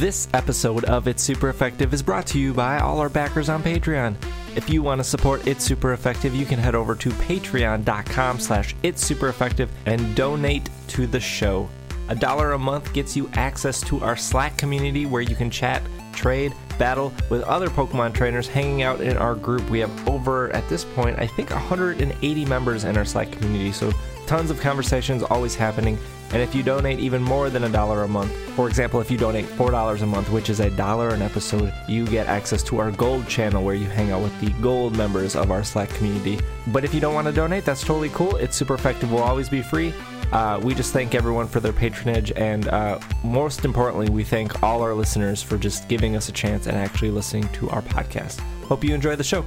This episode of It's Super Effective is brought to you by all our backers on Patreon. If you want to support It's Super Effective, you can head over to patreon.com slash It's Super Effective and donate to the show. A dollar a month gets you access to our Slack community where you can chat, trade, battle with other Pokemon trainers hanging out in our group. We have over, at this point, I think 180 members in our Slack community, so tons of conversations always happening. And if you donate even more than a dollar a month, for example, if you donate $4 a month, which is a dollar an episode, you get access to our gold channel where you hang out with the gold members of our Slack community. But if you don't want to donate, that's totally cool. It's super effective, will always be free. Uh, we just thank everyone for their patronage, and uh, most importantly, we thank all our listeners for just giving us a chance and actually listening to our podcast. Hope you enjoy the show.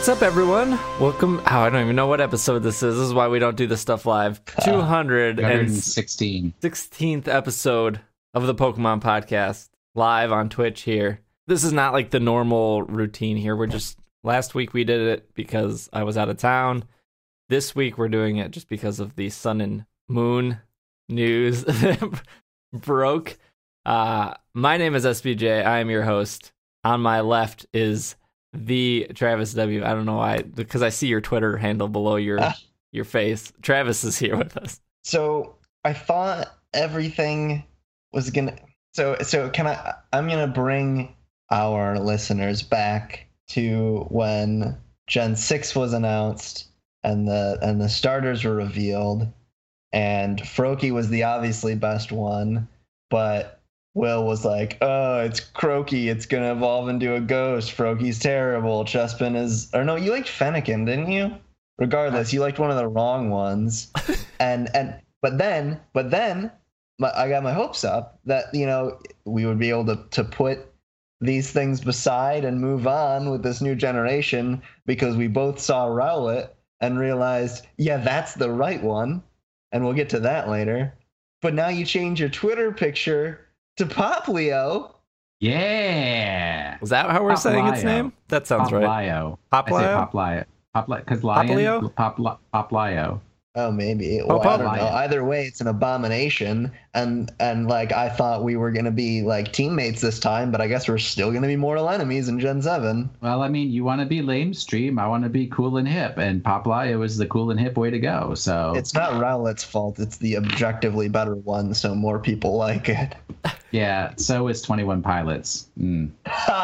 What's up, everyone? Welcome. Oh, I don't even know what episode this is. This is why we don't do this stuff live. And 116. sixteenth episode of the Pokemon Podcast live on Twitch. Here, this is not like the normal routine. Here, we're just last week we did it because I was out of town. This week we're doing it just because of the sun and moon news that broke. Uh, my name is SBJ. I am your host. On my left is the Travis W. I don't know why because I see your Twitter handle below your Ah. your face. Travis is here with us. So I thought everything was gonna. So so can I? I'm gonna bring our listeners back to when Gen six was announced and the and the starters were revealed, and Froakie was the obviously best one, but Will was like, "Oh, it's Croaky. It's gonna evolve into a ghost. Froakie's terrible. Chespin is, or no, you liked Fennekin, didn't you? Regardless, you liked one of the wrong ones, and and but then but then my, I got my hopes up that you know we would be able to to put these things beside and move on with this new generation because we both saw Rowlet and realized, yeah, that's the right one, and we'll get to that later. But now you change your Twitter picture to Pop Leo. Yeah. Is that how we're saying its name? That sounds right. Poplio. I say Poplio? Poplio. Poplio. Because lion. Poplio? Popli- Poplio. Oh, maybe. Well, I don't know. Either way, it's an abomination, and and like I thought we were gonna be like teammates this time, but I guess we're still gonna be mortal enemies in Gen Seven. Well, I mean, you want to be lamestream. I want to be cool and hip, and Poplio was the cool and hip way to go. So It's not Rowlet's fault. It's the objectively better one, so more people like it. yeah. So is Twenty One Pilots. Mm.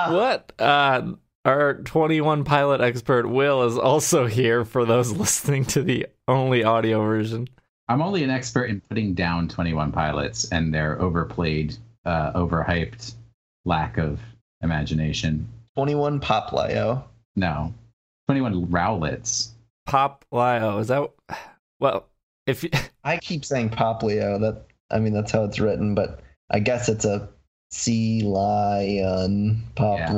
What? Uh, our 21 pilot expert Will is also here for those listening to the only audio version. I'm only an expert in putting down Twenty One Pilots and their overplayed, uh, overhyped lack of imagination. Twenty-one Pop Leo. No, Twenty One Rowlets. Pop Lio. Is that. Well, if you. I keep saying Pop Leo. That I mean that's how it's written, but I guess it's a sea lion Pop Yeah.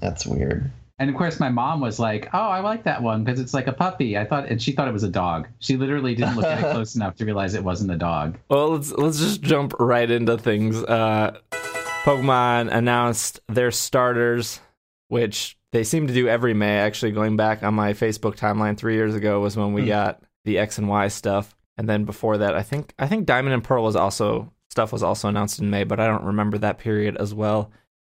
Leo. That's weird. And of course, my mom was like, "Oh, I like that one because it's like a puppy." I thought, and she thought it was a dog. She literally didn't look at it close enough to realize it wasn't a dog. Well, let's let's just jump right into things. Uh, Pokemon announced their starters, which they seem to do every May. Actually, going back on my Facebook timeline three years ago was when we Hmm. got the X and Y stuff, and then before that, I think I think Diamond and Pearl was also stuff was also announced in May, but I don't remember that period as well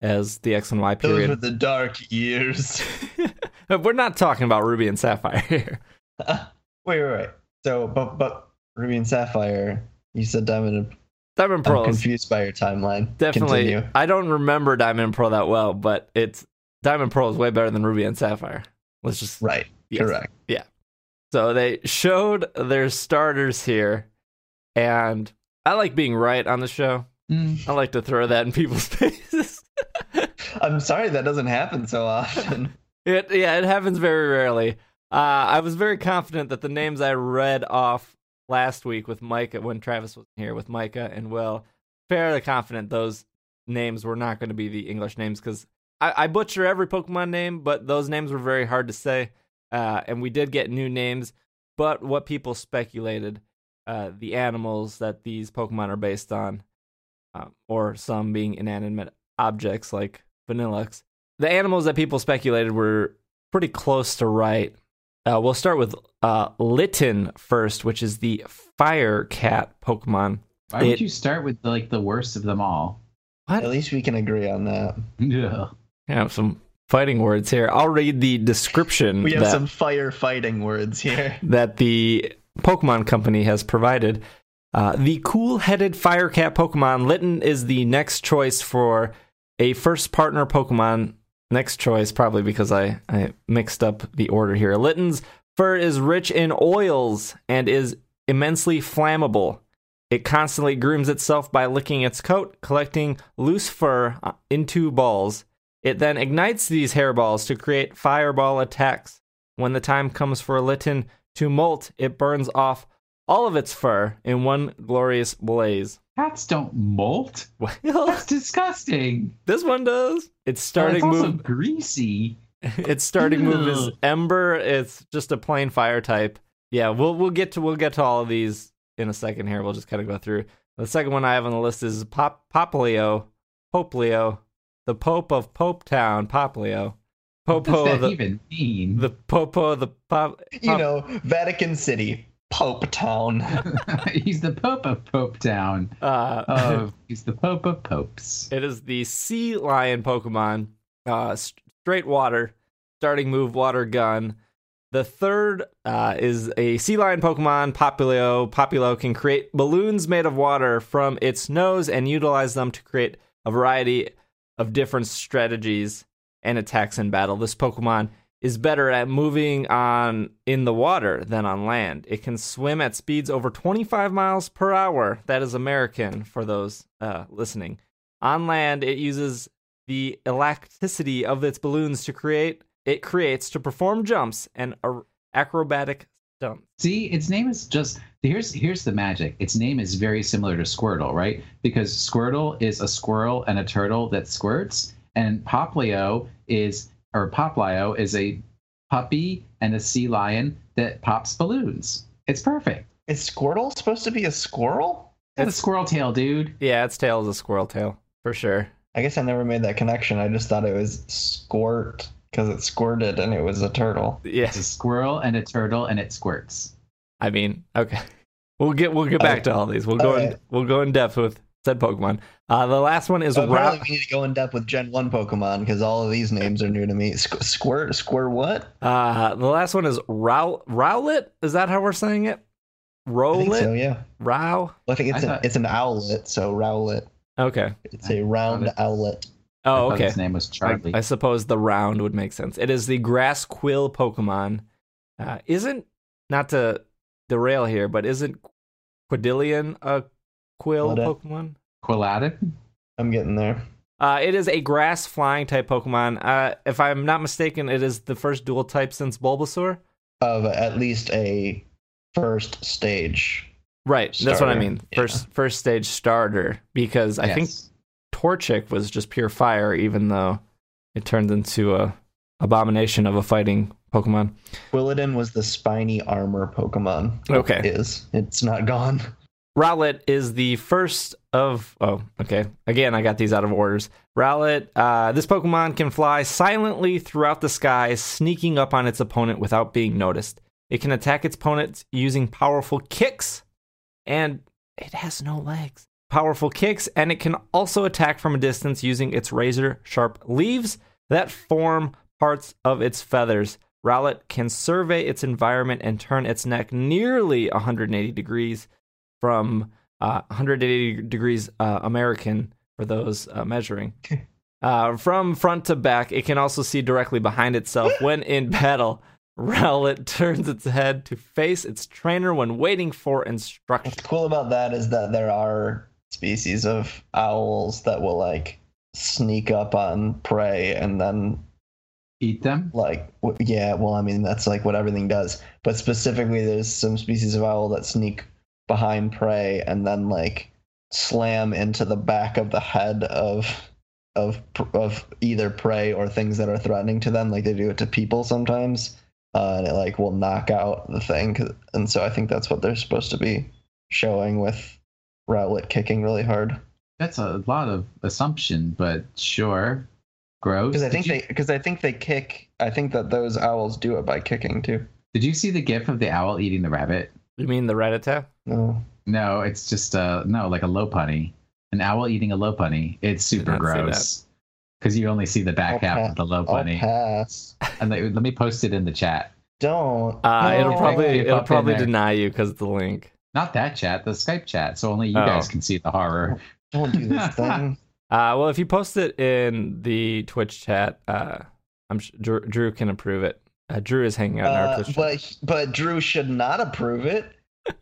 as the X and Y period. Those were the dark years. We're not talking about Ruby and Sapphire here. wait, wait, wait. So, but but Ruby and Sapphire. You said Diamond and Diamond Pearl I'm confused by your timeline. definitely. Continue. I don't remember Diamond and Pearl that well, but it's Diamond and Pearl is way better than Ruby and Sapphire. Let's just Right. yes. Correct. Yeah. So they showed their starters here, and I like being right on the show. Mm. I like to throw that in people's faces. I'm sorry that doesn't happen so often. it yeah, it happens very rarely. Uh, I was very confident that the names I read off last week with Micah when Travis was here with Micah and Will, fairly confident those names were not going to be the English names because I, I butcher every Pokemon name, but those names were very hard to say. uh, and we did get new names. But what people speculated, uh, the animals that these Pokemon are based on, uh, or some being inanimate objects like Vanilluxe, the animals that people speculated were pretty close to right. Uh, we'll start with uh, Litten first, which is the Fire Cat Pokemon. Why would It- you start with like the worst of them all? At least we can agree on that. Yeah. I have some fighting words here. I'll read the description We have that, some firefighting words here. that the Pokemon Company has provided. Uh, the cool headed Fire Cat Pokemon Litten is the next choice for a first partner Pokemon. Next choice, probably because I, I mixed up the order here. Litten's fur is rich in oils and is immensely flammable. It constantly grooms itself by licking its coat, collecting loose fur uh, into balls. It then ignites these hairballs to create fireball attacks. When the time comes for Litten to molt, it burns off all of its fur in one glorious blaze. Cats don't molt. Well, That's disgusting. this one does. Its Oh, starting it's also move. greasy. Its starting move is Ember. It's just a plain fire type. Yeah, we'll we'll get to we'll get to all of these in a second here. We'll just kind of go through. The second one I have on the list is Pop Poplio, Poplio, the Pope of Pope Town, Poplio. What does Popo that the even mean? the Popo the Pop. You know, Vatican City, Pope Town. he's the Pope of Pope Town. Uh, Of he's the Pope of Popes. It is the Sea Lion Pokemon. Uh, st- straight water, starting move, water gun. The third uh, is a Sea Lion Pokemon, Populo. Populo can create balloons made of water from its nose and utilize them to create a variety of different strategies and attacks in battle. This Pokemon is better at moving on in the water than on land. It can swim at speeds over 25 miles per hour. That is American for those uh, listening. On land, it uses the elasticity of its balloons to create it creates to perform jumps and acrobatic stunts. See, its name is just here's here's the magic. Its name is very similar to Squirtle, right? Because Squirtle is a squirrel and a turtle that squirts, and Poplio is or Poplio is a puppy and a sea lion that pops balloons. It's perfect. Is Squirtle supposed to be a squirrel? It's a squirrel tail, dude. Yeah, its tail is a squirrel tail for sure. I guess I never made that connection. I just thought it was squirt because it squirted and it was a turtle. Yeah, It's a squirrel and a turtle, and it squirts. I mean, okay. We'll get we'll get back to all these. We'll go in, we'll go in depth with said Pokemon. Uh, the last one is So Ra- we need to go in depth with Gen 1 Pokemon because all of these names are new to me. Squ- squirt? Squir what? uh the last one is Row Rowlet. Is that how we're saying it? I think Rowlet? so, yeah. Row? Well, I think it's, I an, thought- it's an owlet, so rowlet. Okay. It's a round thought it- owlet. Oh, okay. His name was Charlie. I suppose the round would make sense. It is the grass quill Pokemon. Uh, isn't not to derail here, but isn't Quadillion a quill What Pokemon? Quilladin? I'm getting there. Uh, it is a grass flying type Pokemon. Uh, if I'm not mistaken, it is the first dual type since Bulbasaur. Of at least a first stage. Right, that's what I Starter, mean. yeah. First first stage starter because I think Torchic was just pure fire, even though it turned into a abomination of a fighting Pokemon. Quilladin was the spiny armor Pokemon. Okay. Is. It's not gone. Rowlet is the first of. Oh, okay. Again, I got these out of orders. Rowlet, uh, this Pokemon can fly silently throughout the sky, sneaking up on its opponent without being noticed. It can attack its opponents using powerful kicks, and it has no legs. Powerful kicks, and it can also attack from a distance using its razor sharp leaves that form parts of its feathers. Rowlet can survey its environment and turn its neck nearly 180 degrees from uh, 180 degrees uh, American for those uh, measuring. Uh, from front to back, it can also see directly behind itself when in battle. Rowlet turns its head to face its trainer when waiting for instructions. What's cool about that is that there are species of owls that will like sneak up on prey and then Eat them? like w- yeah well i mean that's like what everything does but specifically there's some species of owl that sneak behind prey and then like slam into the back of the head of of of either prey or things that are threatening to them like they do it to people sometimes uh, and it like will knock out the thing And so I think that's what they're supposed to be showing with Rowlet kicking really hard. That's a lot of assumption, but sure. Gross. Because I think you- they because I think they kick. I think that those owls do it by kicking too. Did you see the gif of the owl eating the rabbit? You mean the Reddit? No. No, it's just uh no, like a low lopunny. An owl eating a low lopunny. It's super not see that. gross. Because you only see the back I'll half pa- of the I'll lopunny. pass. And like, let me post it in the chat. Don't. Uh, it'll probably it'll probably deny you because of the link. Not that chat, the Skype chat. So only you Oh. guys can see the horror. Don't do this thing. Uh, well, if you post it in the Twitch chat, uh, I'm sh- Drew, Drew can approve it. Uh, Drew is hanging out in our Uh, Twitch chat. but but Drew should not approve it.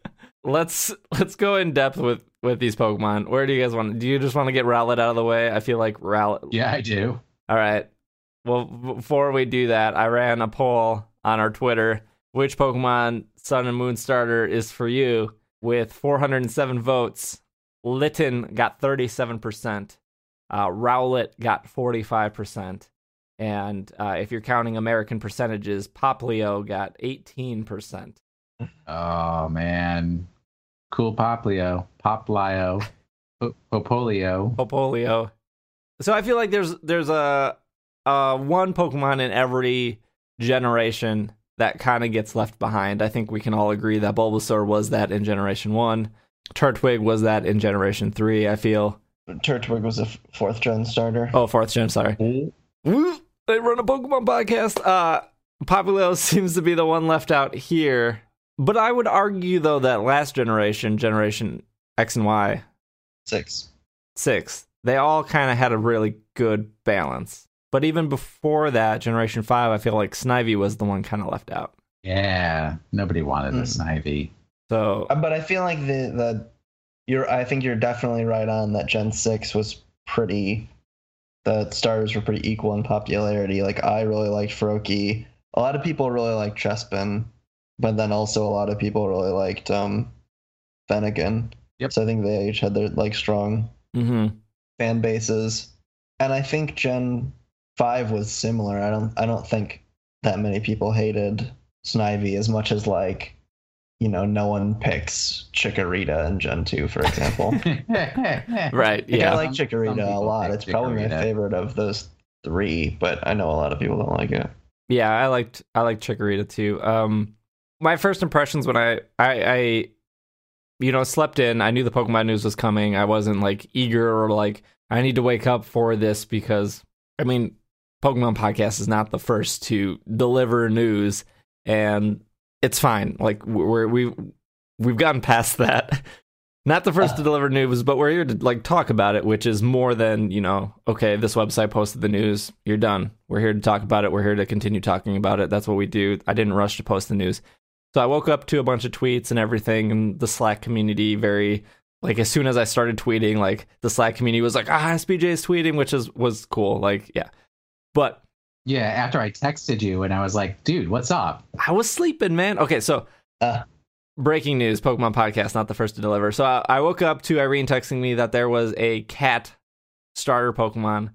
Let's let's go in depth with with these Pokemon. Where do you guys want? Do you just want to get Rowlet out of the way? I feel like Rowlet. Yeah, I do. All right. Well, before we do that, I ran a poll on our Twitter. Which Pokemon Sun and Moon starter is for you? With 407 votes, Litten got 37%, uh, Rowlet got 45%, and uh, if you're counting American percentages, Poplio got 18%. Oh man. Cool Poplio. Poplio. Po- Popolio. Popolio. So I feel like there's there's a uh one Pokemon in every generation that kind of gets left behind. I think we can all agree that Bulbasaur was that in Generation One. Turtwig was that in Generation Three. I feel. Turtwig was a f- fourth gen starter. Oh, fourth gen. Sorry. Woo! They run a Pokemon podcast. Uh, Populio seems to be the one left out here. But I would argue though that last generation, Generation X and Y, Six. six, they all kind of had a really good balance. But even before that, Generation 5, I feel like Snivy was the one kind of left out. Yeah. Nobody wanted Mm. a Snivy. So, Uh, But I feel like the the you're I think you're definitely right on that Gen six was pretty the starters were pretty equal in popularity. Like I really liked Froakie. A lot of people really liked Chespin, but then also a lot of people really liked um Fennekin. Yep. So I think they each had their like strong mhm. fan bases. And I think Gen five was similar. I don't I don't think that many people hated Snivy as much as like you know, no one picks Chikorita in Gen 2, for example. right, Like, yeah. I like Some- some Chikorita a lot. pick It's probably my favorite of those three, but I know a lot of people don't like it. Yeah, I liked I liked Chikorita too. Um my first impressions when I I I you know, slept in, I knew the Pokemon news was coming. I wasn't like eager or like I need to wake up for this because I mean, Pokemon podcast is not the first to deliver news and it's fine. Like we're we we've gotten past that. Not the first to deliver news, but we're here to like talk about it, which is more than, you know, okay, this website posted the news, you're done. We're here to talk about it. We're here to continue talking about it. That's what we do. I didn't rush to post the news. So I woke up to a bunch of tweets and everything and the Slack community very like as soon as I started tweeting, like the Slack community was like, ah, SBJ is tweeting, which is was cool. Like, yeah. But yeah, after I texted you and I was like, dude, what's up? I was sleeping, man. Okay, so Uh. breaking news: Pokemon podcast, not the first to deliver. So I, I woke up to Irene texting me that there was a cat starter Pokemon,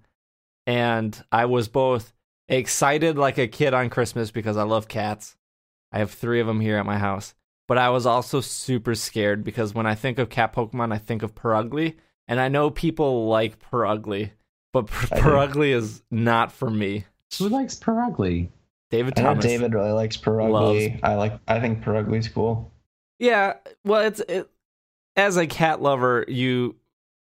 and I was both excited like a kid on Christmas because I love cats. I have three of them here at my house, but I was also super scared because when I think of cat Pokemon, I think of Purugly, and I know people like Purugly, but I. Purugly is not for me. Who likes Purugly? David I know Thomas. David really likes Purugly. I like I think Purugly's cool. Yeah, well, it's it, as a cat lover, you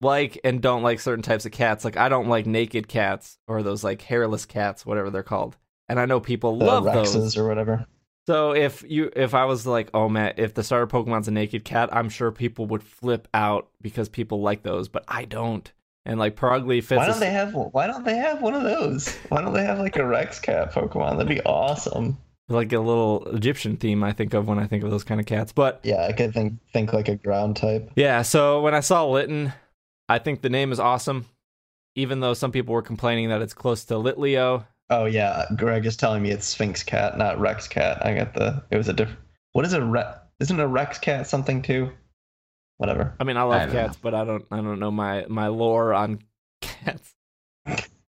like and don't like certain types of cats. Like I don't like naked cats or those like hairless cats, whatever they're called. And I know people The love Rexes those. or whatever. So if you if I was like, oh man, if the starter Pokemon's a naked cat, I'm sure people would flip out because people like those, but I don't. And like Purugly fits. Why don't s- they have why don't they have one of those? Why don't they have like a Rex cat Pokemon? That'd be awesome. like a little Egyptian theme? I think of when I think of those kind of cats, but Yeah, I could think think like a ground type. Yeah, so when I saw Litten, I think the name is awesome. Even though some people were complaining that it's close to Litleo. Oh yeah, Greg is telling me it's Sphinx cat, not Rex cat. I got the it was a different what is a Rex? isn't a Rex cat something too? Whatever. I mean, I I love don't cats, but I don't I don't know my my lore on cats.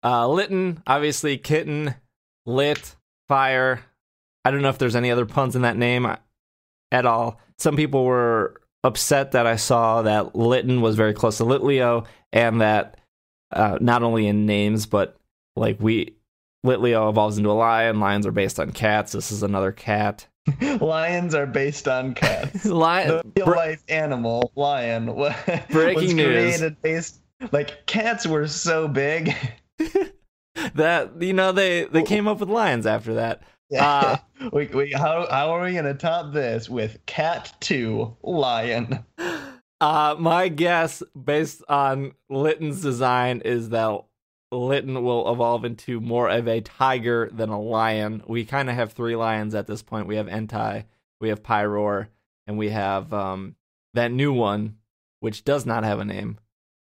Uh Litten, obviously kitten, lit, fire, I don't know if there's any other puns in that name at all. Some people were upset that I saw that Litten was very close to Litleo, and that uh, not only in names, but like we Litleo evolves into a lion. Lions are based on cats. This is another cat. Lions are based on cats. Lion. the real life animal lion Breaking was news. created based like cats were so big. that you know they they came up with lions after that. Uh, we, we, how how are we gonna top this with cat two lion? Uh, my guess, based on Litten's design, is that Litten will evolve into more of a tiger than a lion. We kind of have three lions at this point. We have Entei, we have Pyroar, and we have um, that new one, which does not have a name.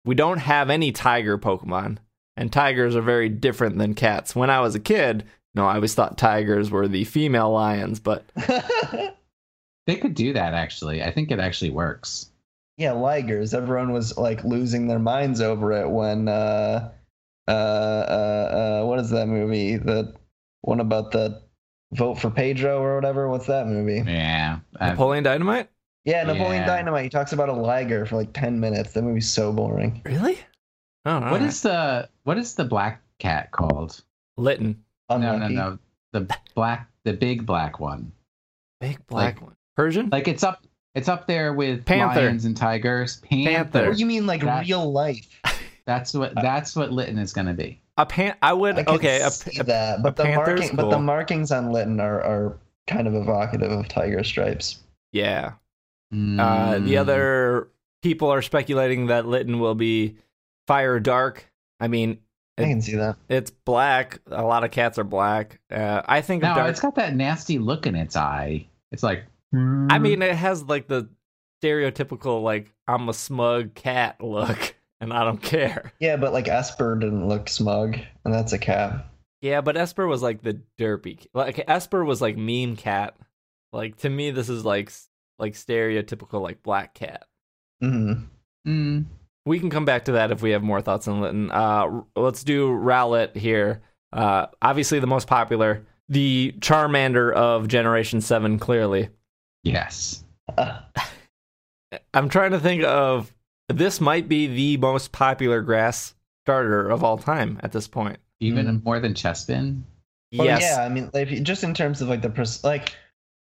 We don't have any tiger Pokemon, and tigers are very different than cats. When I was a kid, no, I always thought tigers were the female lions, but They could do that actually. I think it actually works. yeah, ligers. Everyone was like losing their minds over it when uh uh uh, uh what is that movie? The one about the vote for Pedro or whatever. What's that movie? Yeah. Uh, Napoleon Dynamite? Yeah, Napoleon Yeah. Dynamite. He talks about a liger for like ten minutes. That movie's so boring. Really? Oh, what is the what is the black cat called? Litten? No, no, Unlucky. no. The black the big black one. Big black Like- one. Persian? Like it's up it's up there with Panther. lions and tigers. Panther. Panther. Oh, you mean like That- real life? That's what that's what Litten is gonna be. a pan. I would. I can okay. A, see a- that, but the panther's marking, but the markings on Litten are, are kind of evocative of tiger stripes. yeah. Uh, Mm. the other people are speculating that Litten will be fire dark. I mean, I can see that. it's black. A lot of cats are black. Uh, I think No, dark. it's got that nasty look in its eye. It's like I mean, it has like the stereotypical like I'm a smug cat look, and I don't care. Yeah, but like Espurr didn't look smug, and that's a cat. Yeah, but Espurr was like the derpy. Like Espurr was like meme cat. Like to me, this is like like stereotypical like black cat. hmm mm, We can come back to that if we have more thoughts on Litten. Uh, let's do Rowlet here. Uh, obviously the most popular, the Charmander of Generation Seven. Clearly, yes. I'm trying to think of this. Might be the most popular grass starter of all time at this point. Even Mm. more than Chespin. Well, yes. yeah, I mean, if you, just in terms of like the pers- like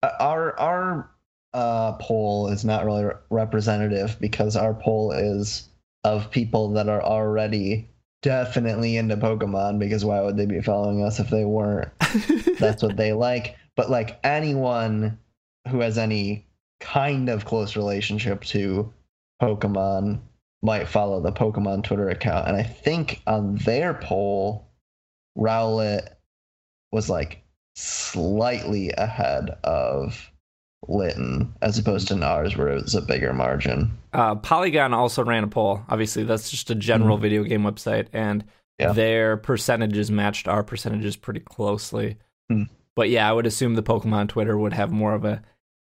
uh, our our uh, poll is not really re- representative because our poll is of people that are already definitely into Pokemon. Because why would they be following us if they weren't? That's what they like. But like anyone who has any kind of close relationship to Pokemon might follow the Pokemon Twitter account. And I think on their poll, Rowlet was like slightly ahead of Litten as opposed to ours where it was a bigger margin. Uh, Polygon also ran a poll. Obviously, that's just a general video game website, and Yeah. their percentages matched our percentages pretty closely. Hmm. But yeah, I would assume the Pokemon Twitter would have more of a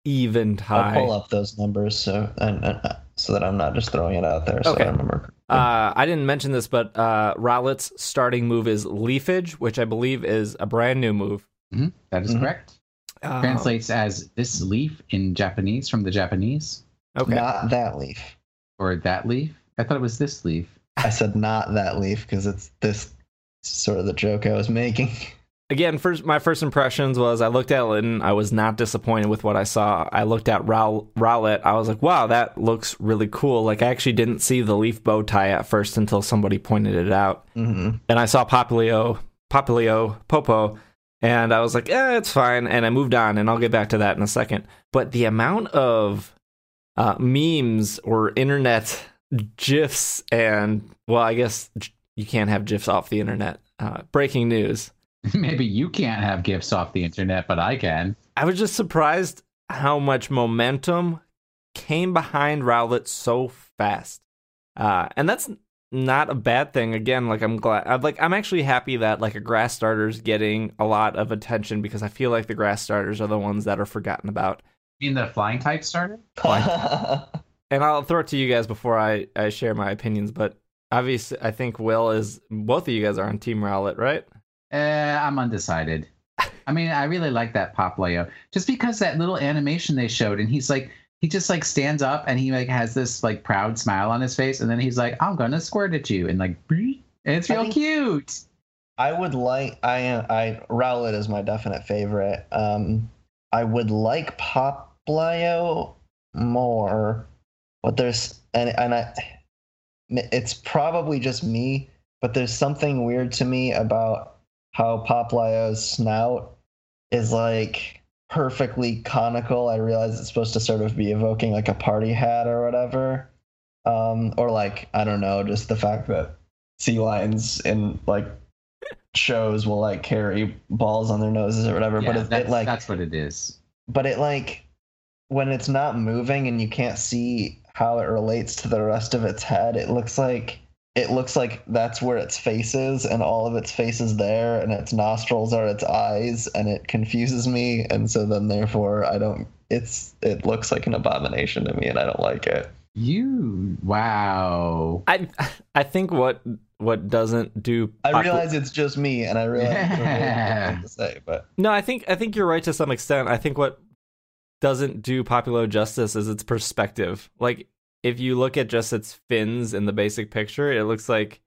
even I'll pull up those numbers so and, and uh, so that I'm not just throwing it out there. So Okay. I remember. Uh, I didn't mention this, but uh, Rowlet's starting move is Leafage, which I believe is a brand new move. hmm That is Mhm. correct. Uh, Translates as this leaf in Japanese from the Japanese, Okay. Not that leaf. or that leaf. I thought it was this leaf. I said not that leaf because it's this sort of the joke I was making. Again, first my first impressions was I looked at Litten. I was not disappointed with what I saw. I looked at Row- Rowlet. I was like, wow, that looks really cool. Like I actually didn't see the leaf bow tie at first until somebody pointed it out. hmm Then I saw Populio, Populio, Popo, and I was like, eh, it's fine. And I moved on, and I'll get back to that in a second. But the amount of uh, memes or internet gifs and well, I guess j- you can't have gifs off the internet. Uh, breaking news. Maybe you can't have gifts off the internet, but I can. I was just surprised how much momentum came behind Rowlet so fast. Uh, and that's not a bad thing. Again, like I'm glad I'm like I'm actually happy that like a grass starter's getting a lot of attention because I feel like the grass starters are the ones that are forgotten about. You mean the flying type starter? And I'll throw it to you guys before I, I share my opinions, but obviously I think Will is both of you guys are on Team Rowlet, right? Uh, I'm undecided. I mean, I really like that Poplio just because that little animation they showed, and he's like, he just like stands up and he like has this like proud smile on his face, and then he's like, I'm gonna squirt at you, and like, and it's I real think- cute. I would like I I Rowlet is my definite favorite. Um, I would like Poplio more, but there's and and I it's probably just me, but there's something weird to me about how Poplio's snout is like perfectly conical. I realize it's supposed to sort of be evoking like a party hat or whatever. Um, or like I don't know, just the fact that sea lions in like shows will like carry balls on their noses or whatever. Yeah, but it, it like that's what it is. but it like when it's not moving and you can't see how it relates to the rest of its head it looks like it looks like that's where its face is and all of its face is there and its nostrils are its eyes and it confuses me and so then therefore i don't it's it looks like an abomination to me and i don't like it You wow. I I think what what doesn't do i realize it's just me and i realize it's really Yeah. to say but No, I think I think you're right to some extent. I think what doesn't do Populo justice is its perspective. Like if you look at just its fins in the basic picture, it looks like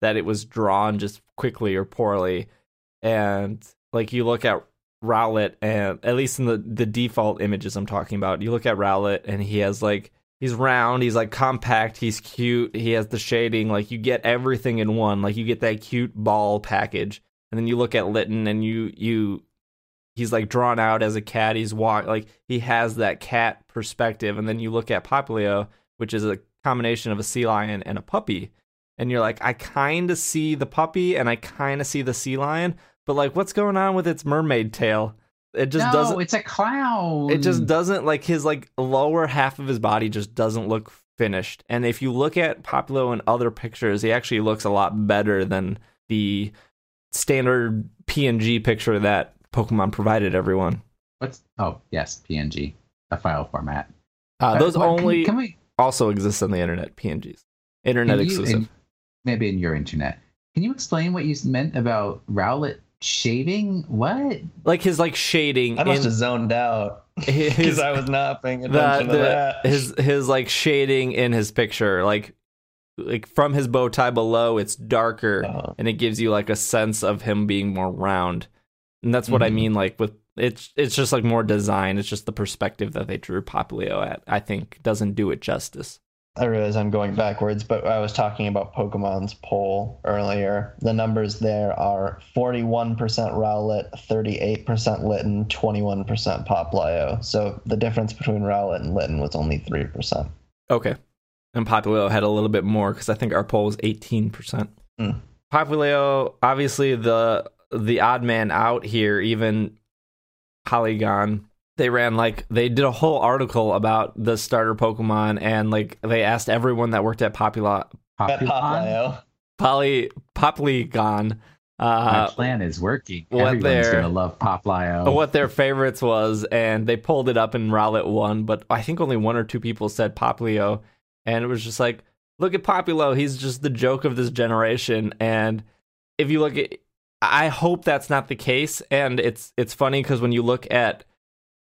that it was drawn just quickly or poorly. And like you look at Rowlet and at least in the the default images I'm talking about, you look at Rowlet and he has like he's round, he's like compact, he's cute, he has the shading, like you get everything in one. Like you get that cute ball package. And then you look at Litten and you you he's like drawn out as a cat. He's walk like he has that cat perspective. And then you look at Poplio, which is a combination of a sea lion and a puppy. And you're like, I kind of see the puppy and I kind of see the sea lion, but like, what's going on with its mermaid tail? It just no, doesn't. it's a clown. It just doesn't like his like lower half of his body just doesn't look finished. And if you look at Populo in other pictures, he actually looks a lot better than the standard PNG picture that Pokemon provided everyone. What's oh yes, PNG, a file format. Uh, those what- can- only can, we also exists on the internet. PNGs, internet you- exclusive. in- maybe in your internet. Can you explain what you meant about Rowlet shaving? What? like his like shading i must in have zoned out because i was not paying the, attention to that his his like shading in his picture, like like from his bow tie below, it's darker. Uh-huh. and it gives you like a sense of him being more round and that's what i Mhm. mean like with it's it's just like more design it's just the perspective that they drew poplio at i think doesn't do it justice I realize I'm going backwards, but I was talking about Pokemon's poll earlier. The numbers there are 41% Rowlet, 38% Litten, 21% Poplio. So the difference between Rowlet and Litten was only 3%. okay and poplio had a little bit more because i think our poll was 18% Hmm. poplio obviously the the odd man out here even polygon they ran like they did a whole article about the starter pokemon and like they asked everyone that worked at popula At Populon? Poplio. poly polygon My uh plan is working. what Everyone's they're- gonna love Poplio. what their favorites was, and they pulled it up in Rowlet one, but I think only one or two people said Poplio, and it was just like, look at Populo, he's just the joke of this generation. And if you look at, I hope that's not the case. And it's it's funny because when you look at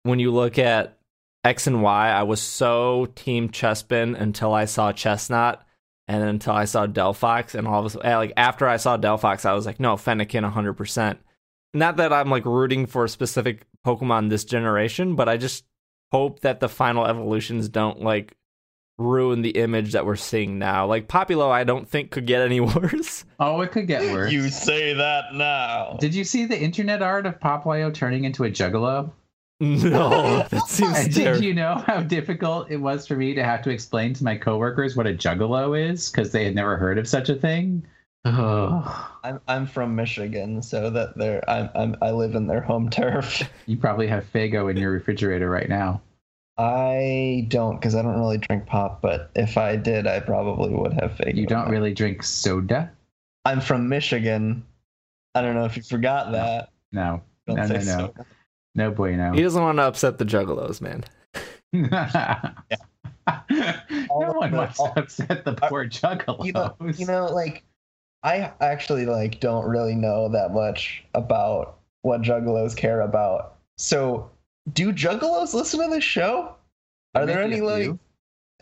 when you look at X and Y, I was so team Chespin until I saw Chesnaught. And then until I saw Delphox, and all of a sudden, eh, like after I saw Delphox, I was like, no, Fennekin 100% not that I'm like rooting for a specific Pokemon this generation, but I just hope that the final evolutions don't like ruin the image that we're seeing now. Like Populo, I don't think could get any worse. oh, it could get worse. You say that now. Did you see the internet art of Poplio turning into a juggalo? no, that seems And terrible. did you know how difficult it was for me to have to explain to my coworkers what a juggalo is because they had never heard of such a thing? Oh, I'm I'm from Michigan, so that they're I'm, I'm I live in their home turf. you probably have Faygo in your refrigerator right now. I don't because I don't really drink pop, but if I did, I probably would have fake. You don't really drink soda? I'm from Michigan. I don't know if you forgot that. No, Don't no, say no, no, so. no bueno. He doesn't want to upset the Juggalos, man. no one wants to upset the poor juggalos. You know, you know, like I actually like don't really know that much about what juggalos care about. So, do juggalos listen to this show? Are there any like.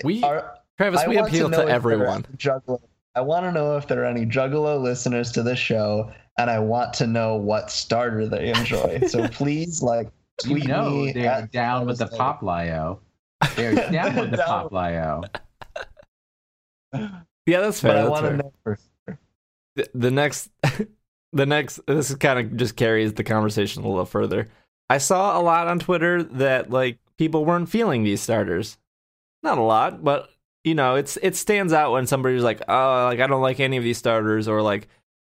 We are Travis, I we appeal know to if there are everyone. Juggalo, I want to know if there are any Juggalo listeners to this show, and I want to know what starter they enjoy. so please, like, You tweet know me. they're at down with the Travis pop lio. They're down with the Down pop lio. Yeah, that's fair. But I want to know for sure. the, the next the next this is kind of just carries the conversation a little further i saw a lot on twitter that like people weren't feeling these starters. Not a lot but you know it's it stands out when somebody's like oh like i don't like any of these starters or like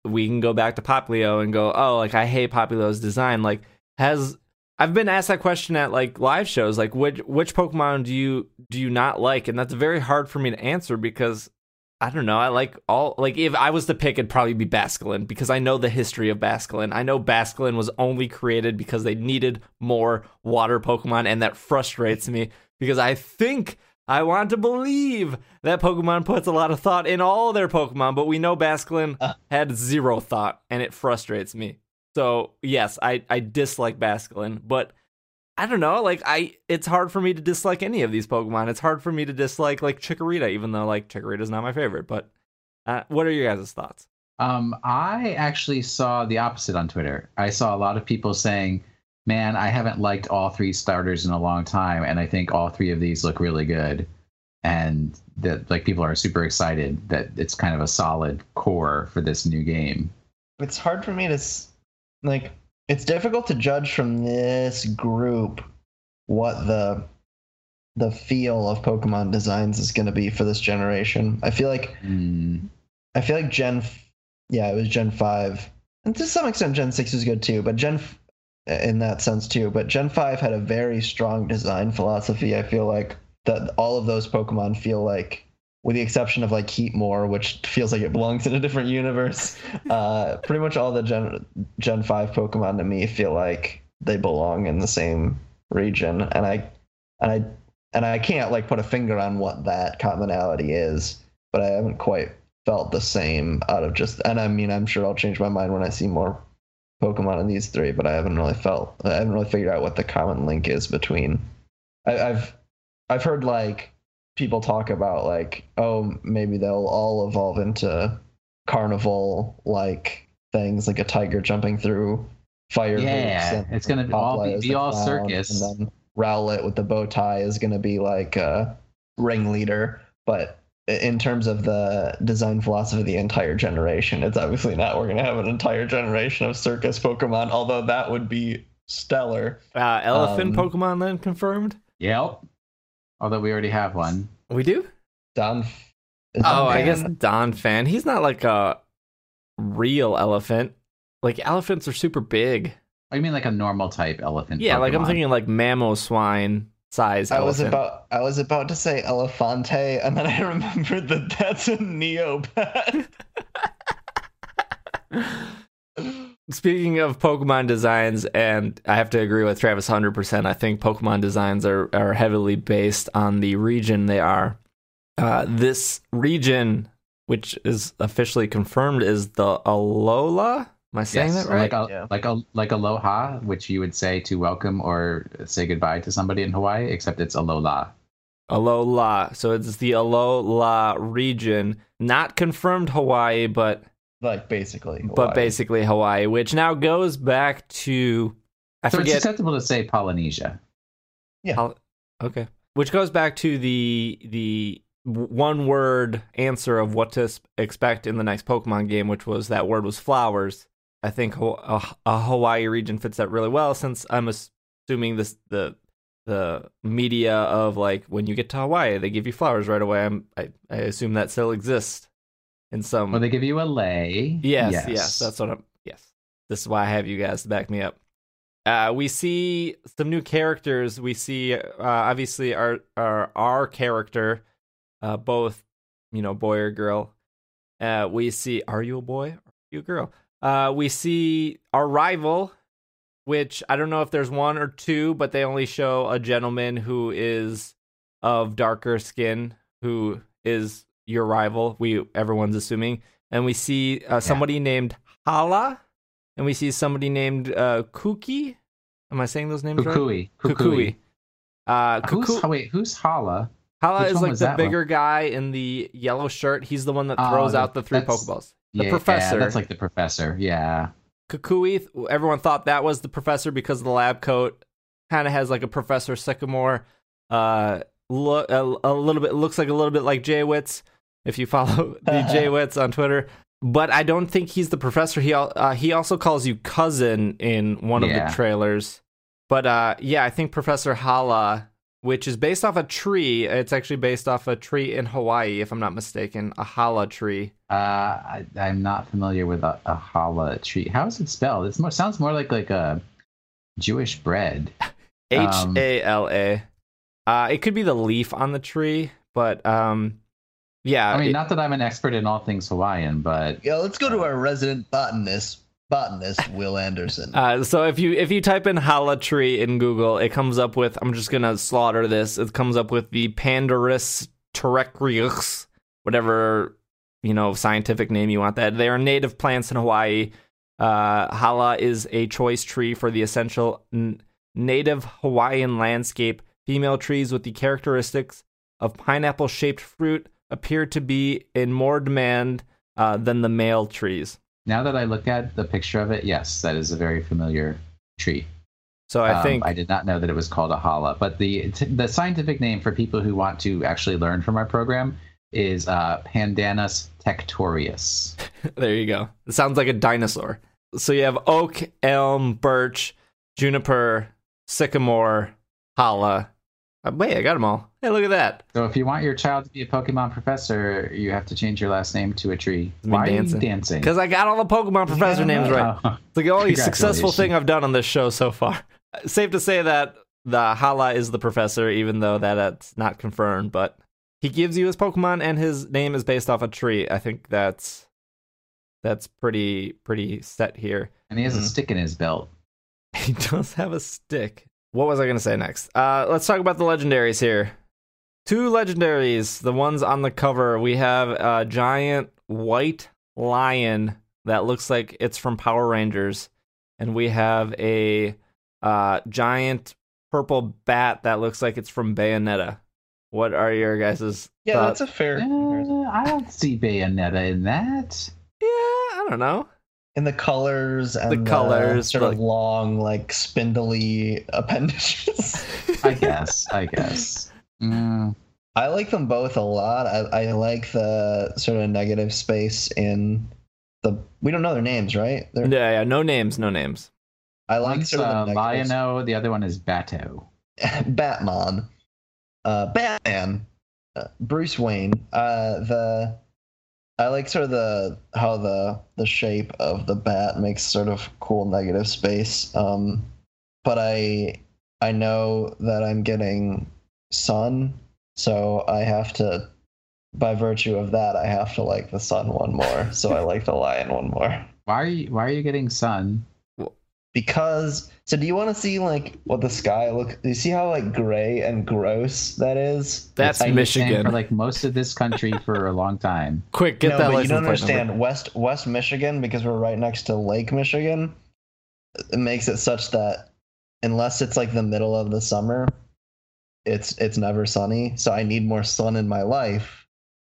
we can go back to Poplio and go oh like i hate Poplio's design. Like has i've been asked that question at like live shows like which which pokemon do you do you not like? And that's very hard for me to answer because I don't know. I like all like if I was to pick, it'd probably be Basculin because I know the history of Basculin. I know Basculin was only created because they needed more water Pokemon, and that frustrates me because I think I want to believe that Pokemon puts a lot of thought in all their Pokemon, but we know Basculin Uh. had zero thought, and it frustrates me. So yes, I I dislike Basculin, but I don't know. Like I, it's hard for me to dislike any of these Pokemon. It's hard for me to dislike like Chikorita, even though like Chikorita's not my favorite. But uh, what are your guys' thoughts? Um, I actually saw the opposite on Twitter. I saw a lot of people saying, "Man, I haven't liked all three starters in a long time, and I think all three of these look really good." And that like people are super excited that it's kind of a solid core for this new game. It's hard for me to like. It's difficult to judge from this group what the the feel of Pokemon designs is going to be for this generation. I feel like Mm, I feel like Gen, yeah, it was Gen five, and to some extent Gen six was good too. But Gen, in that sense too. But Gen five had a very strong design philosophy. I feel like that all of those Pokemon feel like, with the exception of like Heatmor, which feels like it belongs in a different universe. Uh, pretty much all the Gen Gen five Pokemon to me feel like they belong in the same region, and I, and I, and I can't like put a finger on what that commonality is, but I haven't quite felt the same out of just and I mean I'm sure I'll change my mind when I see more Pokemon in these three, but I haven't really felt I haven't really figured out what the common link is between I, I've I've heard like people talk about like, oh maybe they'll all evolve into carnival like things like a tiger jumping through fire Yeah, hoops and it's gonna all be- Popeye be all circus. and then Rowlet with the bow tie is gonna be like a ringleader, but in terms of the design philosophy of the entire generation, it's obviously not. We're gonna have an entire generation of circus Pokemon, although that would be stellar. Uh, elephant Um, Pokemon then confirmed. yep. Although we already have one. We do. Don. is Oh, Don I guess Donphan. He's not like a real elephant. Like elephants are super big. Oh, I mean, like a normal type elephant. Yeah, like I'm thinking like Mamoswine size I was about I was about to say Elephante, and then I remembered that that's a Neopet. Speaking of Pokemon designs, and I have to agree with Travis 100%. I think Pokemon designs are, are heavily based on the region they are. Uh, this region, which is officially confirmed, is the Alola. Am I saying Yes, that right? like a Yeah. like a like aloha, which you would say to welcome or say goodbye to somebody in Hawaii, except it's alola. Alola. So it's the Alola region, not confirmed Hawaii, but like basically, but basically Hawaii, which now goes back to I so forget it's acceptable to say Polynesia. Yeah. Okay. Which goes back to the the one word answer of what to expect in the next Pokemon game, which was that word was flowers. I think a, a Hawaii region fits that really well, since I'm assuming this the the media of like when you get to Hawaii, they give you flowers right away. I'm, I I assume that still exists in some. Well, they give you a lay. Yes, yes, that's what I'm. Yes, this is why I have you guys to back me up. Uh, we see some new characters. We see, uh, obviously, our our our character, uh, both, you know, boy or girl. Uh, we see. Are you a boy? Or Are you a girl? Uh, we see our rival, which I don't know if there's one or two, but they only show a gentleman who is of darker skin, who is your rival. We everyone's assuming, and we see uh, somebody named Hala, and we see somebody named uh, Kuki. Am I saying those names right? Kukui. Kukui. Uh, Who's, oh, wait, who's Hala? Hala which is like the that one? bigger guy in the yellow shirt. He's the one that Oh, throws out the three Pokeballs. The yeah, professor. Yeah, that's like the professor. Yeah. Kukui, everyone thought that was the professor because of the lab coat. Kind of has like a Professor Sycamore. Uh, look a, a little bit looks like a little bit like Jay Witz if you follow the Jay Witz on Twitter. But I don't think he's the professor. He uh, he also calls you cousin in one of the trailers. But uh, yeah, I think Professor Hala, which is based off a tree. It's actually based off a tree in Hawaii, if I'm not mistaken, a hala tree. Uh, I, I'm not familiar with a, a challah tree. How is it spelled? It more sounds more like like a Jewish bread. H Um, A L A. Uh, it could be the leaf on the tree, but um, yeah. I mean, it- not that I'm an expert in all things Hawaiian, but Yeah, let's go to our resident botanist, botanist Will Anderson. uh, so if you if you type in hala tree in Google, it comes up with. I'm just gonna slaughter this. It comes up with the Pandarus terrestrius, whatever you know scientific name you want. That they are native plants in Hawaii. Uh, hala is a choice tree for the essential n- native Hawaiian landscape. Female trees with the characteristics of pineapple shaped fruit appear to be in more demand uh, than the male trees. now that I look at the picture of it, yes, that is a very familiar tree. So I Um, think I did not know that it was called a challah, but the t- the scientific name for people who want to actually learn from our program is uh, Pandanus tectorius. there you go. It sounds like a dinosaur. So you have oak, elm, birch, juniper, sycamore, hala. Uh, wait, I got them all. Hey, look at that. So if you want your child to be a Pokemon professor, you have to change your last name to a tree. Me Why dancing. are you dancing? Because I got all the Pokemon professor names right. Oh, It's like the only successful thing I've done on this show so far. Safe to say that the Hala is the professor, even though that that's not confirmed. But he gives you his Pokemon, and his name is based off a tree. I think that's that's pretty pretty set here. and he has a Mhm. stick in his belt. He does have a stick. What was I going to say next? Uh, let's talk about the legendaries here. Two legendaries, the ones on the cover. We have a giant white lion that looks like it's from Power Rangers, and we have a uh, giant purple bat that looks like it's from Bayonetta. What are your guys' yeah, thoughts? that's a fair. Uh, I don't see Bayonetta in that. yeah, I don't know. in the colors and the, colors, sort like- of long, like spindly appendages. I guess. I guess. Mm, I like them both a lot. I, I like the sort of negative space in the. We don't know their names, right? They're, Yeah, yeah, no names, no names. I like one's sort of uh, the negative Lion-O, the other one is Bato. Batman, uh, Batman, uh, Bruce Wayne. Uh, the I like sort of the how the the shape of the bat makes sort of cool negative space. Um, but I I know that I'm getting sun, so I have to. By virtue of that, I have to like the sun one more. So I like the lion one more Why are you Why are you getting sun? because. So do you want to see like what the sky look? Do you see how like gray and gross that is? That's I've been saying Michigan. for like most of this country for a long time. Quick, get no, that but you don't plate number. understand. West West Michigan, because we're right next to Lake Michigan, it makes it such that unless it's like the middle of the summer, it's it's never sunny. So I need more sun in my life.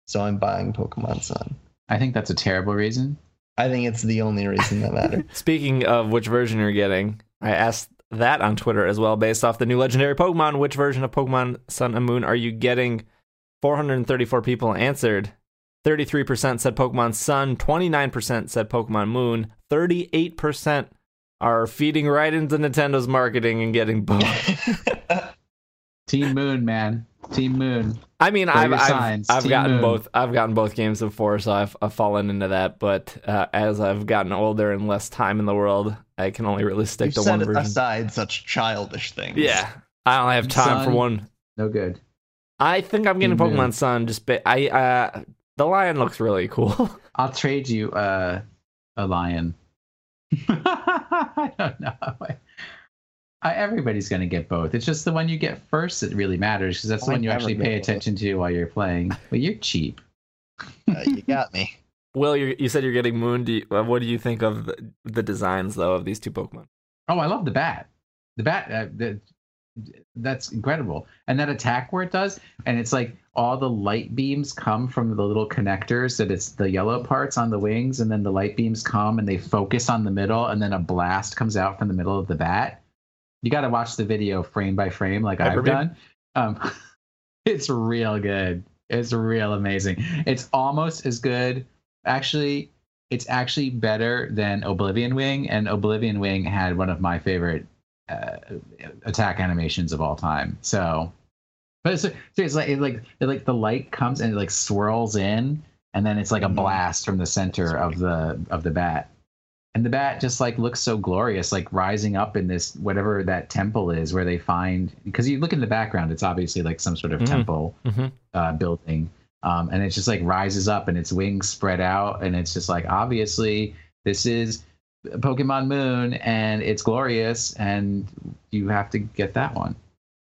So I'm buying Pokemon Sun. I think that's a terrible reason. I think it's the only reason that matters. Speaking of which version you're getting, I asked that on Twitter as well, based off the new legendary Pokemon. Which version of Pokemon Sun and Moon are you getting? 434 people answered. 33% said Pokemon Sun, 29% said Pokemon Moon, 38% are feeding right into Nintendo's marketing and getting both. Team Moon, man. Team Moon. I mean, What I've I've. I've gotten Moon. both. I've gotten both games before, so I've, I've fallen into that. But uh, as I've gotten older and less time in the world, I can only really stick you to set one version. aside such childish things. Yeah, I only have time for one. No good. I think I'm getting Team Moon. Pokemon Sun. Just ba- I uh, the lion looks really cool. I'll trade you uh, a lion. I don't know. I, everybody's going to get both. It's just the one you get first that really matters because that's the one you actually pay both. attention to while you're playing. But you're cheap. Uh, you got me. Will, you you said you're getting Moon. Do you, uh, what do you think of the, the designs though of these two Pokemon? Oh, I love the bat. The bat. Uh, the, that's incredible. And that attack where it does, and it's like all the light beams come from the little connectors that it's the yellow parts on the wings, and then the light beams come and they focus on the middle, and then a blast comes out from the middle of the bat. You got to watch the video frame by frame, like I've done. Um, it's real good. It's real amazing. It's almost as good. Actually, it's actually better than Oblivion Wing, and Oblivion Wing had one of my favorite uh, attack animations of all time. So, but it's, it's like it like it like the light comes and it like swirls in, and then it's like a mm-hmm. blast from the center of the of the bat, and the bat just like looks so glorious, like rising up in this whatever that temple is where they find because you look in the background, it's obviously like some sort of mm-hmm. temple mm-hmm. Uh, building. Um, and it just like rises up and its wings spread out and it's just like obviously this is Pokemon Moon, and it's glorious, and you have to get that one.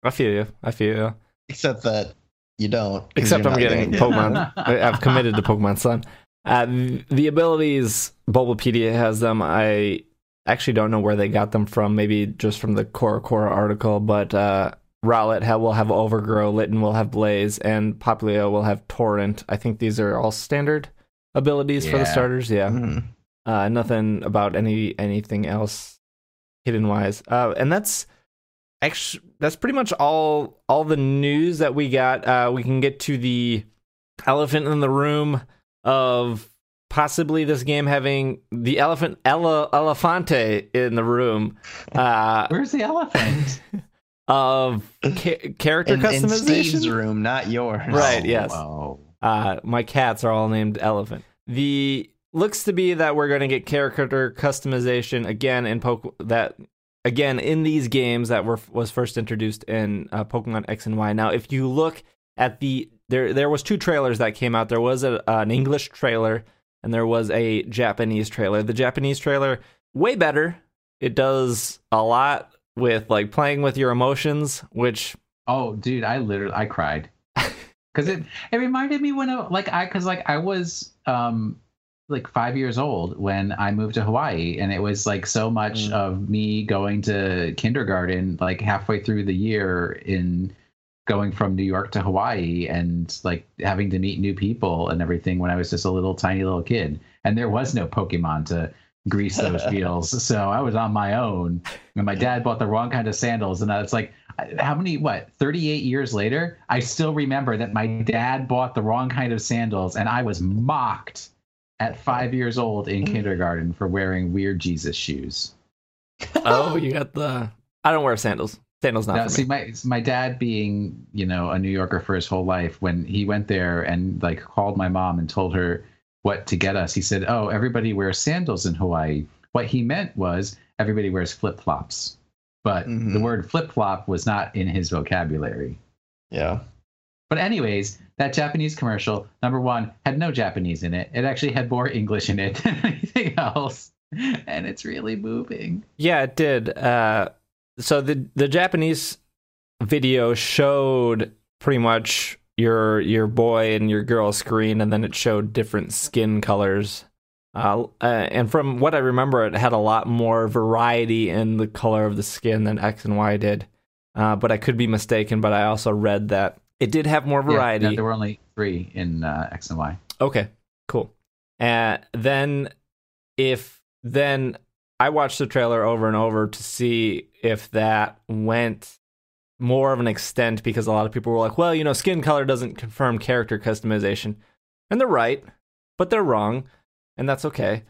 I feel you. I feel you. Except that you don't. Except I'm getting Pokemon. I've committed to Pokemon Sun. Uh, the abilities Bulbapedia has them. I actually don't know where they got them from. Maybe just from the CoroCoro article. But uh, Rowlet will have Overgrow, Litten will have Blaze, and Popplio will have Torrent. I think these are all standard abilities yeah. for the starters. Yeah. Mm-hmm. Uh, nothing about any anything else hidden wise. Uh, and that's actually that's pretty much all all the news that we got. Uh, we can get to the elephant in the room of possibly this game having the elephant ele, Elephante in the room. Uh, Where's the elephant? of ca- character in, customization. In Steve's room, not yours. Right. Yes. Uh, my cats are all named Elephant. The looks to be that we're going to get character customization again in Poke that again in these games that were was first introduced in uh, Pokemon X and Y. Now, if you look at the there, there was two trailers that came out. There was a, an English trailer and there was a Japanese trailer. The Japanese trailer way better. It does a lot with like playing with your emotions, which oh, dude, I literally I cried because it it reminded me when I, like I because like I was um like five years old when I moved to Hawaii, and it was like so much mm. of me going to kindergarten, like halfway through the year in going from New York to Hawaii, and like having to meet new people and everything when I was just a little tiny little kid, and there was no Pokemon to grease those wheels, so I was on my own. And my dad bought the wrong kind of sandals, and it's like how many what 38 years later i still remember that my dad bought the wrong kind of sandals and i was mocked at five years old in kindergarten for wearing weird Jesus shoes. oh, you got the. I don't wear sandals. Sandals not now, for see, me. my my dad being you know a New Yorker for his whole life, when he went there and like called my mom and told her what to get us, he said, "Oh, everybody wears sandals in Hawaii." What he meant was everybody wears flip flops, but mm-hmm. the word flip flop was not in his vocabulary. Yeah. But anyways, that Japanese commercial, number one, had no Japanese in it. It actually had more English in it than anything else. And it's really moving. Yeah, it did. Uh, so the the Japanese video showed pretty much your your boy and your girl screen, and then it showed different skin colors. Uh, uh, and from what I remember, it had a lot more variety in the color of the skin than X and Y did. Uh, but I could be mistaken. But I also read that it did have more variety. Yeah, there were only three in uh, X and Y. Okay, cool. And then if then I watched the trailer over and over to see if that went more of an extent because a lot of people were like, well, you know, skin color doesn't confirm character customization. And they're right, but they're wrong, and that's okay.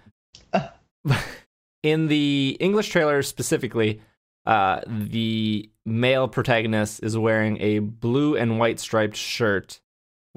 in the English trailer specifically, uh, the male protagonist is wearing a blue and white striped shirt.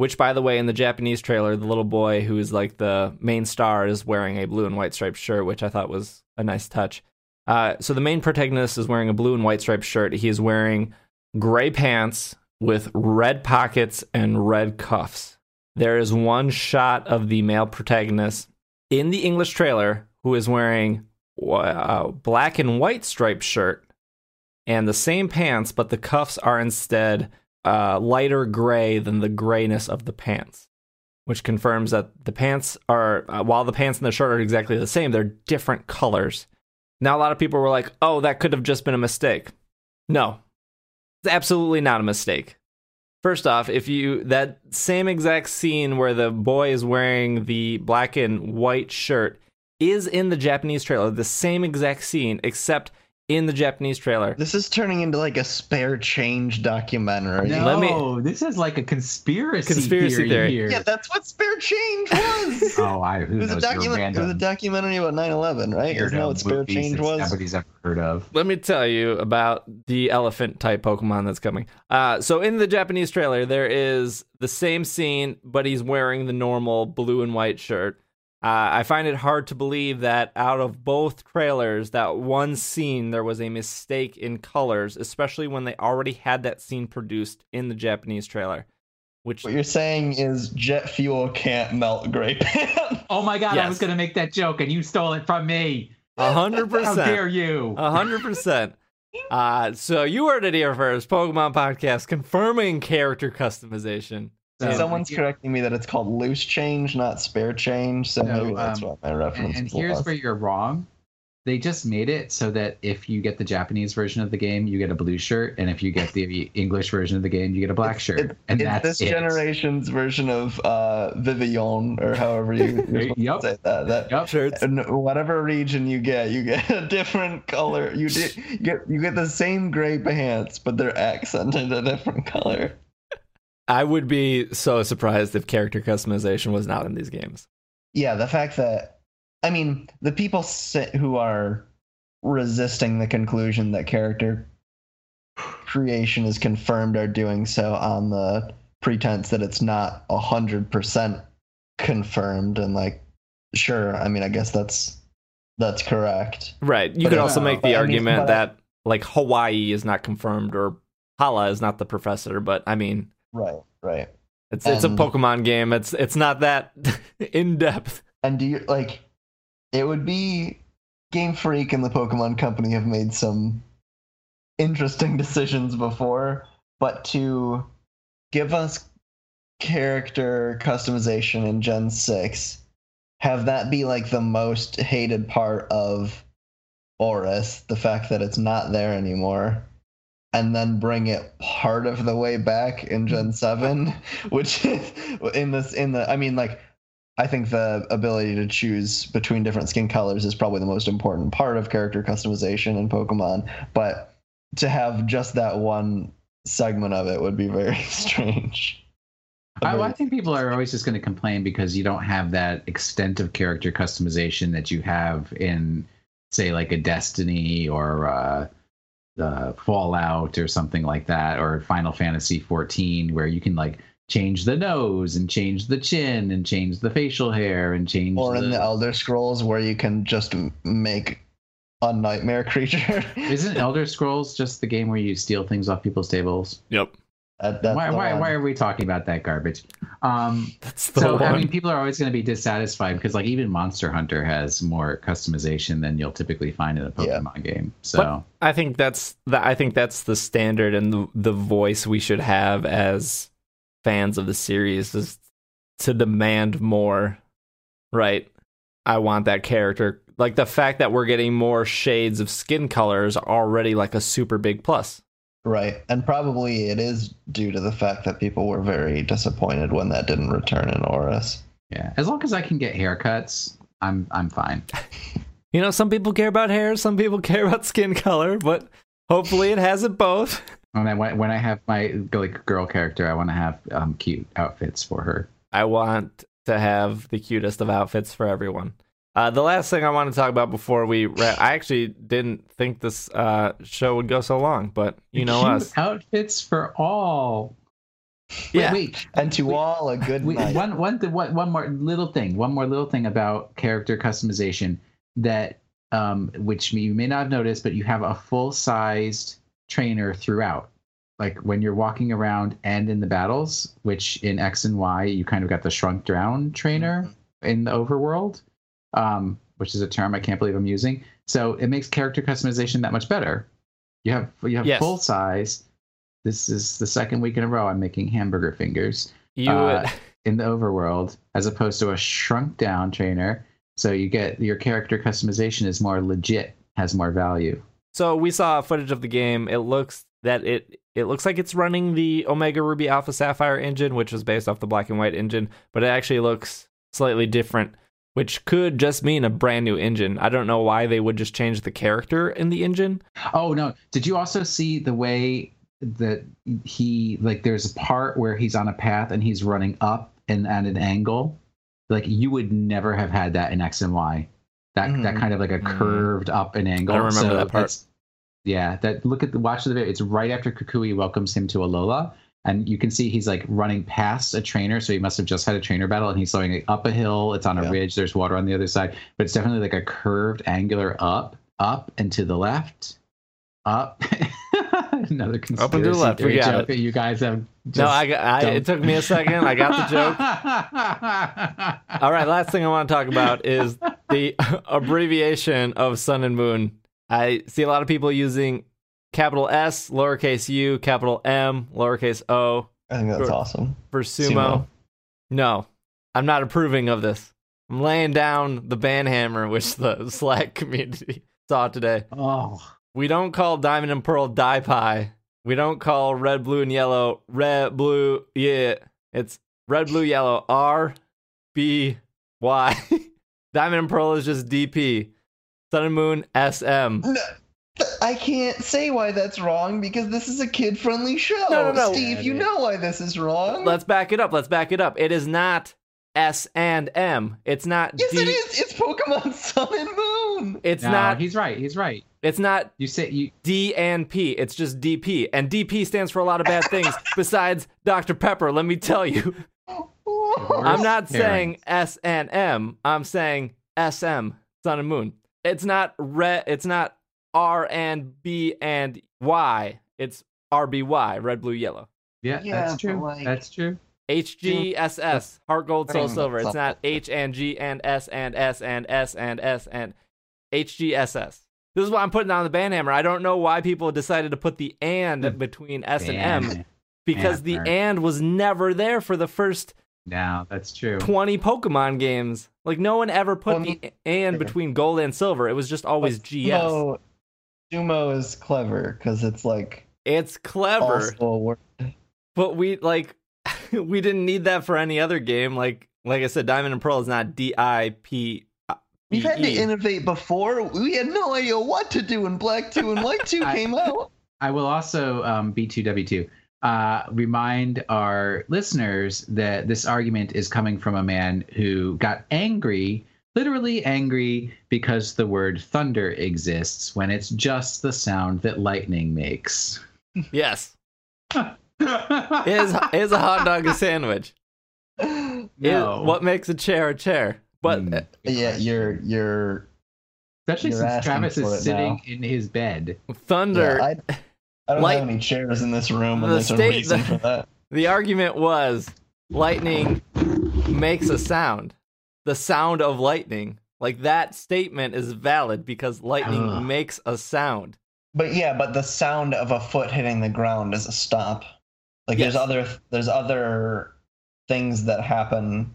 Which, by the way, in the Japanese trailer, the little boy who is like the main star is wearing a blue and white striped shirt, which I thought was a nice touch. Uh, so the main protagonist is wearing a blue and white striped shirt. He is wearing gray pants with red pockets and red cuffs. There is one shot of the male protagonist in the English trailer who is wearing a uh, black and white striped shirt and the same pants, but the cuffs are instead uh, lighter gray than the grayness of the pants, which confirms that the pants are, uh, while the pants and the shirt are exactly the same, they're different colors. Now, a lot of people were like, oh, that could have just been a mistake. No, it's absolutely not a mistake. First off, if you, that same exact scene where the boy is wearing the black and white shirt is in the Japanese trailer, the same exact scene, except in the Japanese trailer. This is turning into like a spare change documentary. No, Let me- this is like a conspiracy, Conspiracy theory, theory. here. Yeah, that's what spare change was. oh, I who it, was a knows your document- it was a documentary about 9/11, right? Isn't that what spare change was? Nobody's ever heard of. Let me tell you about the elephant type Pokemon that's coming. Uh, so in the Japanese trailer, there is the same scene, but he's wearing the normal blue and white shirt. Uh, I find it hard to believe that out of both trailers, that one scene there was a mistake in colors, especially when they already had that scene produced in the Japanese trailer. Which What you're saying is jet fuel can't melt gray pants. Oh my god, I was gonna make that joke and you stole it from me. a hundred percent. How dare you? a hundred percent. Uh, so you heard it here first. Pokemon podcast confirming character customization. So- Someone's Yeah. correcting me that it's called loose change, not spare change. So No, maybe that's um, what my reference and, and was. here's where you're wrong. They just made it so that if you get the Japanese version of the game, you get a blue shirt, and if you get the English version of the game, you get a black shirt. It- and it's that's this it. generation's version of uh, Vivillon, or however you you're to say that. That Yep. Shirts. and whatever region you get, you get a different color. You, di- you get you get the same gray pants, but they're accented a different color. I would be so surprised if character customization was not in these games. Yeah, the fact that I mean the people who are resisting the conclusion that character creation is confirmed are doing so on the pretense that it's not a hundred percent confirmed and like sure i mean i guess that's that's correct Right. You But could also make but the I mean, argument I- that like Hawaii is not confirmed or Hala is not the professor, but I mean right right it's it's a Pokemon game. It's it's not that in depth. and do you like it would be game freak and the pokemon company have made some interesting decisions before but to give us character customization in gen 6 have that be like the most hated part of ORAS, the fact that it's not there anymore and then bring it part of the way back in gen 7 which is in this in the i mean like I think the ability to choose between different skin colors is probably the most important part of character customization in Pokemon. But to have just that one segment of it would be very strange. I, I think people are always just going to complain because you don't have that extent of character customization that you have in, say, like a Destiny or uh, the Fallout or something like that, or Final Fantasy 14, where you can like change the nose and change the chin and change the facial hair and change. or in the, the Elder Scrolls where you can just make a nightmare creature. Isn't Elder Scrolls just the game where you steal things off people's tables? Yep. That- that's Why, why, why are we talking about that garbage? Um, That's the so one. I mean, people are always going to be dissatisfied because, like, even Monster Hunter has more customization than you'll typically find in a Yeah. Pokemon game. So I think that's the I think that's the standard and the, the voice we should have as fans of the series is to demand more. Right. I want that character. Like the fact that we're getting more shades of skin colors already like a super big plus. Right. And probably it is due to the fact that people were very disappointed when that didn't return in ORAS. yeah, as long as I can get haircuts, I'm I'm fine. You know, some people care about hair, some people care about skin color, but hopefully it has it both. When I when I have my like girl character, I want to have um, cute outfits for her. I want to have the cutest of outfits for everyone. Uh, the last thing I want to talk about before we wrap, I actually didn't think this uh, show would go so long, but you know Cute us. outfits for all. Yeah. Wait, wait, And to all a good Wait, night. one one th- one one more little thing. One more little thing about character customization that um, which you may not have noticed, but you have a full sized trainer throughout. Like when you're walking around and in the battles, which in X and Y you kind of got the shrunk down trainer in the overworld, um, which is a term I can't believe I'm using. So it makes character customization that much better. You have you have Yes. full size. This is the second week in a row I'm making hamburger fingers. You Uh, in the overworld as opposed to a shrunk down trainer. So you get your character customization is more legit, has more value. So we saw footage of the game. It looks that it it looks like it's running the Omega Ruby Alpha Sapphire engine, which was based off the black and white engine, but it actually looks slightly different, which could just mean a brand new engine. I don't know why they would just change the character in the engine. Oh no! Did you also see the way that he like? There's a part where he's on a path and he's running up and at an angle. Like you would never have had that in X and Y. That that Mhm. kind of like a Mhm. curved up and angle. I don't remember that part. Yeah, that look at the watch the video. It's right after Kukui welcomes him to Alola, and you can see he's like running past a trainer. So he must have just had a trainer battle, and he's going up a hill. It's on a Yeah. ridge. There's water on the other side, but it's definitely like a curved, angular up, up and to the left, up. Another conspiracy Up and to the left, we theory got joke it. that you guys have. no, I, got, I it took me a second. I got the joke. joke. All right, last thing I want to talk about is the abbreviation of Sun and Moon. I see a lot of people using capital S, lowercase u, capital M, lowercase o I think that's Sure. awesome. for sumo. Sumo. No, I'm not approving of this. I'm laying down the banhammer, which the Slack community saw today. Oh, We don't call Diamond and Pearl Dye Pie. We don't call red, blue, and yellow red, blue, yeah. It's red, blue, yellow, R, B, Y. Diamond and Pearl is just DP. Sun and Moon, SM. No, th- I can't say why that's wrong because this is a kid-friendly show. No, no, no. Steve, you know why this is wrong. Let's back it up. Let's back it up. It is not S and M. It's not yes, D. it is. It's Pokemon Sun and Moon. It's no, not. he's right. He's right. It's not You say you. D and P. It's just DP. And DP stands for a lot of bad things besides Dr. Pepper, let me tell you. I'm not Parents. saying S and M. I'm saying SM, Sun and Moon. It's not red. It's not R and B and Y. It's RBY, red, blue, yellow. Yeah, Yeah, that's true. like- that's true. HGSS, Heart Gold Soul Silver. It's not H and G and S and S and S and S and HGSS. This is what I'm putting on the banhammer. I don't know why people decided to put the and The between S and M because the and was never there for the first No, that's true. 20 Pokemon games. Like no one ever put Well, the and between gold and silver. It was just always GS. Sumo, Sumo is clever because it's like It's clever, also a word. but we like we didn't need that for any other game. Like like I said, Diamond and Pearl is not D I P. We've had to innovate before. We had no idea what to do when Black 2 and White 2 I- came out. I will also um, B2W2 uh, remind our listeners that this argument is coming from a man who got angry, literally angry, because the word thunder exists when it's just the sound that lightning makes. Yes, is is a hot dog a sandwich? no. Is- what makes a chair a chair? But Hmm. uh, yeah, you're you're Especially You're since Travis is sitting now. in his bed. thunder. Yeah, I, I don't Light- have any chairs in this room, and The there's a state- reason for that. The argument was lightning makes a sound. The sound of lightning. Like that statement is valid because lightning Ugh. makes a sound. But yeah, but the sound of a foot hitting the ground is a stop. Like Yes. there's other there's other things that happen.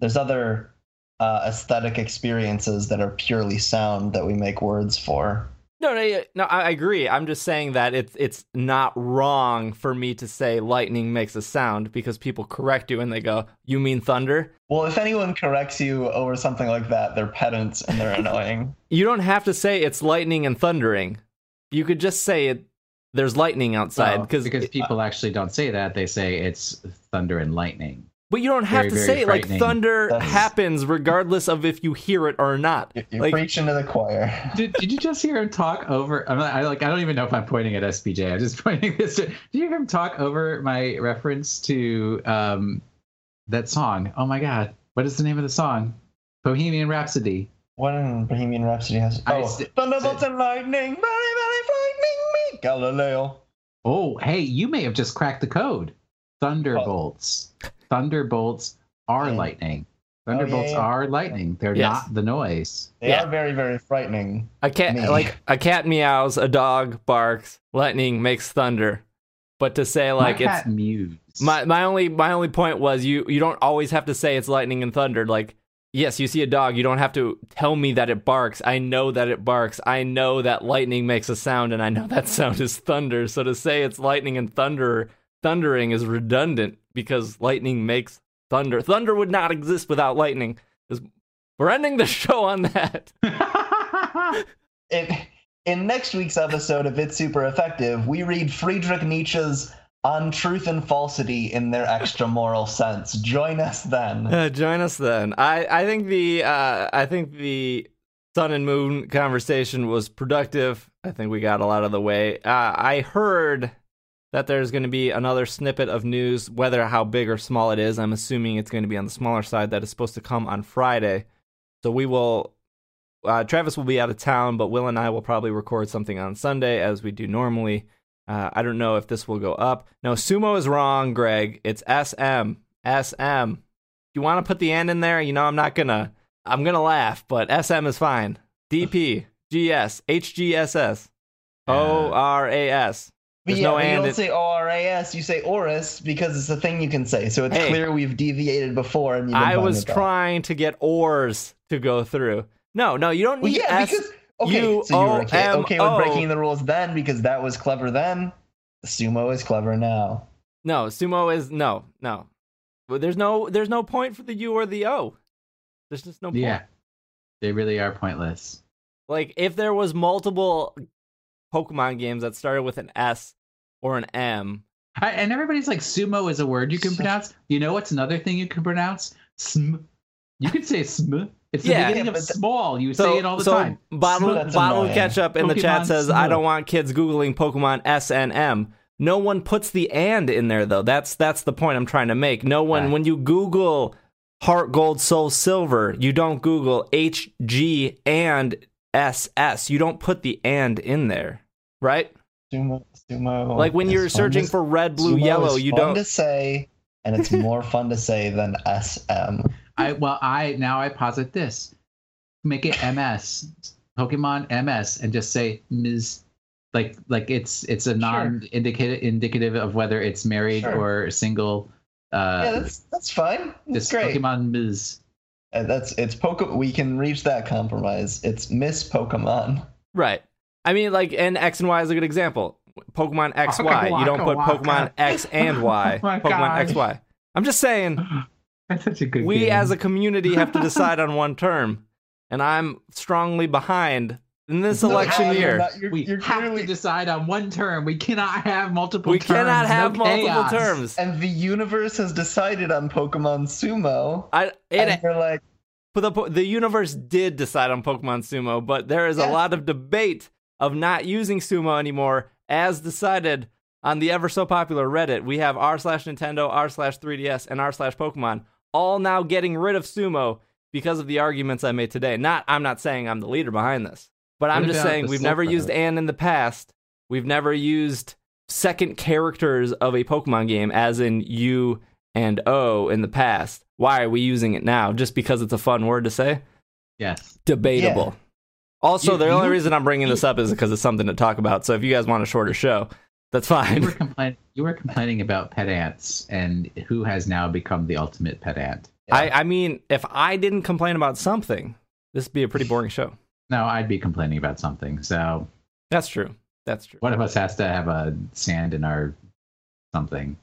There's other uh, aesthetic experiences that are purely sound that we make words for. No, no, no. I I agree. I'm just saying that it's it's not wrong for me to say lightning makes a sound because people correct you and they go, "You mean thunder?" Well, if anyone corrects you over something like that, they're pedants and they're annoying. You don't have to say it's lightning and thundering. You could just say it. There's lightning outside Well, because, because people uh, actually don't say that. They say it's thunder and lightning. But you don't have very, to very say it like thunder That's- happens regardless of if you hear it or not. You're, you're Like preaching to the choir. Did, did you just hear him talk over? I'm not, I like. I don't even know if I'm pointing at SBJ. I'm just pointing this. To, did you hear him talk over my reference to um, that song? Oh my God! What is the name of the song? Bohemian Rhapsody. What in Bohemian Rhapsody has? Oh, s- thunderbolts and lightning, very, very frightening me, Galileo. Oh, hey, you may have just cracked the code. Thunderbolts. Thunderbolts are Yeah. lightning. Oh, yeah, Thunderbolts yeah. are lightning. They're Yes. not the noise. They Yeah. are very, very frightening. a cat, Me. like a cat meows, a dog barks, lightning makes thunder. But to say My like it's cat mews. my my only my only point was you you don't always have to say it's lightning and thunder. Like yes, you see a dog, you don't have to tell me that it barks. I know that it barks. I know that lightning makes a sound, and I know that sound is thunder. So to say it's lightning and thunder thundering is redundant because lightning makes thunder. Thunder would not exist without lightning. We're ending the show on that. in, in next week's episode of It's Super Effective, we read Friedrich Nietzsche's On Truth and Falsity in their extra moral sense. Join us then. Uh, join us then. I I think the uh, I think the sun and moon conversation was productive. I think we got a lot of the way. Uh, I heard that there's going to be another snippet of news, whether how big or small it is. I'm assuming it's going to be on the smaller side. That is supposed to come on Friday. So we will. Uh, Travis will be out of town, but Will and I will probably record something on Sunday as we do normally. Uh, I don't know if this will go up. No, sumo is wrong, Greg. It's SM. SM. You want to put the and in there? You know, I'm not gonna. I'm gonna laugh, but SM is fine. DP, GS, HGSS, ORAS. But There's yeah, no but you don't say ORAS, you say ORAS because it's a thing you can say. So it's Hey. clear we've deviated before. And you've I was trying to get ors to go through. No, no, you don't Well, need yeah, S. because okay, U so you were okay, okay with breaking the rules then because that was clever then. Sumo is clever now. No, sumo is no, no. Well, There's no, there's no point for the U or the O. There's just no point. yeah, they really are pointless. Like if there was multiple Pokemon games that started with an S or an M, I, and everybody's like, sumo is a word you can pronounce. You know what's another thing you can pronounce? Sm. You could say sm. It's the Yeah. beginning Yeah, of but th- small. You so say it all the so time. bottle That's bottle annoying. ketchup in the chat Pokemon says I don't want kids googling Pokemon S and M. No one puts the and in there though. That's that's the point I'm trying to make. No one Right. when you Google Heart Gold Soul Silver, you don't Google H G and S S. You don't put the and in there, right? Sumo, sumo. Like when you're searching to- for red, blue, sumo yellow, is you fun don't. to say, and it's more fun to say than SM. I well, I now I posit this. Make it MS, Pokemon MS, and just say Ms. Like like it's it's a non-indicative indicative of whether it's married Sure. or single. Uh, yeah, that's that's fine. That's just great. Pokemon Ms. Uh, That's it's Poke. We can reach that compromise. It's Miss Pokemon. Right. I mean, like, and X and Y is a good example. Pokemon X oh, Y. You don't put Waka Pokemon. X and Y. Oh my Pokemon God. X Y. I'm just saying. That's such a good. we game. as a community have to decide on one term and i'm strongly behind in this No, election you're year not- you're- we you're have clearly- to decide on one term. We cannot have multiple. we terms. cannot No have multiple chaos. terms And the universe has decided on Pokemon Sumo. I, and it, you're like, but the, the universe did decide on pokemon sumo but there is a lot of debate of not using sumo anymore as decided on the ever so popular reddit. We have r slash nintendo r slash 3ds and r slash pokemon all now getting rid of sumo because of the arguments i made today. Not i'm not saying i'm the leader behind this but i'm What just saying we've never used Road? and in the past. We've never used second characters of a pokemon game as in u and o in the past. Why are we using it now? Just because it's a fun word to say? Yes. debatable. Also, You- the only you- reason I'm bringing this up is because it's something to talk about. So if you guys want a shorter show, that's You were fine. You were complaining about pet ants and who has now become the ultimate pet ant. I, I mean, if I didn't complain about something, this would be a pretty boring show. No, I'd be complaining about something. So That's true. That's true. one of us has to have a sand in our something.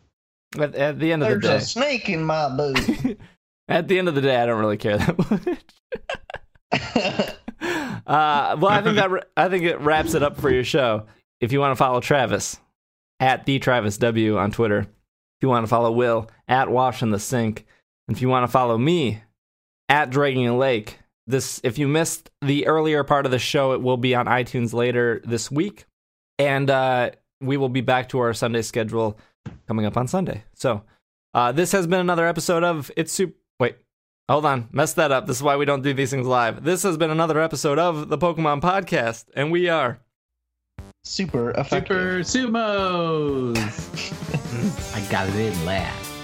At, at the end of the day, there's day, a snake in my boot. at the end of the day, I don't really care that much. Uh, well, I think that I think it wraps it up for your show. If you want to follow Travis at the Travis W on Twitter, if you want to follow Will at Wash in the Sink, and if you want to follow me at Dragging a Lake, this if you missed the earlier part of the show, it will be on iTunes later this week, and uh, we will be back to our Sunday schedule coming up on Sunday. So uh, this has been another episode of It's Super. Wait, Hold on, messed that up. This is why we don't do these things live. This has been another episode of the Pokemon Podcast, and we are. Super effective. Super sumos. I got it in last.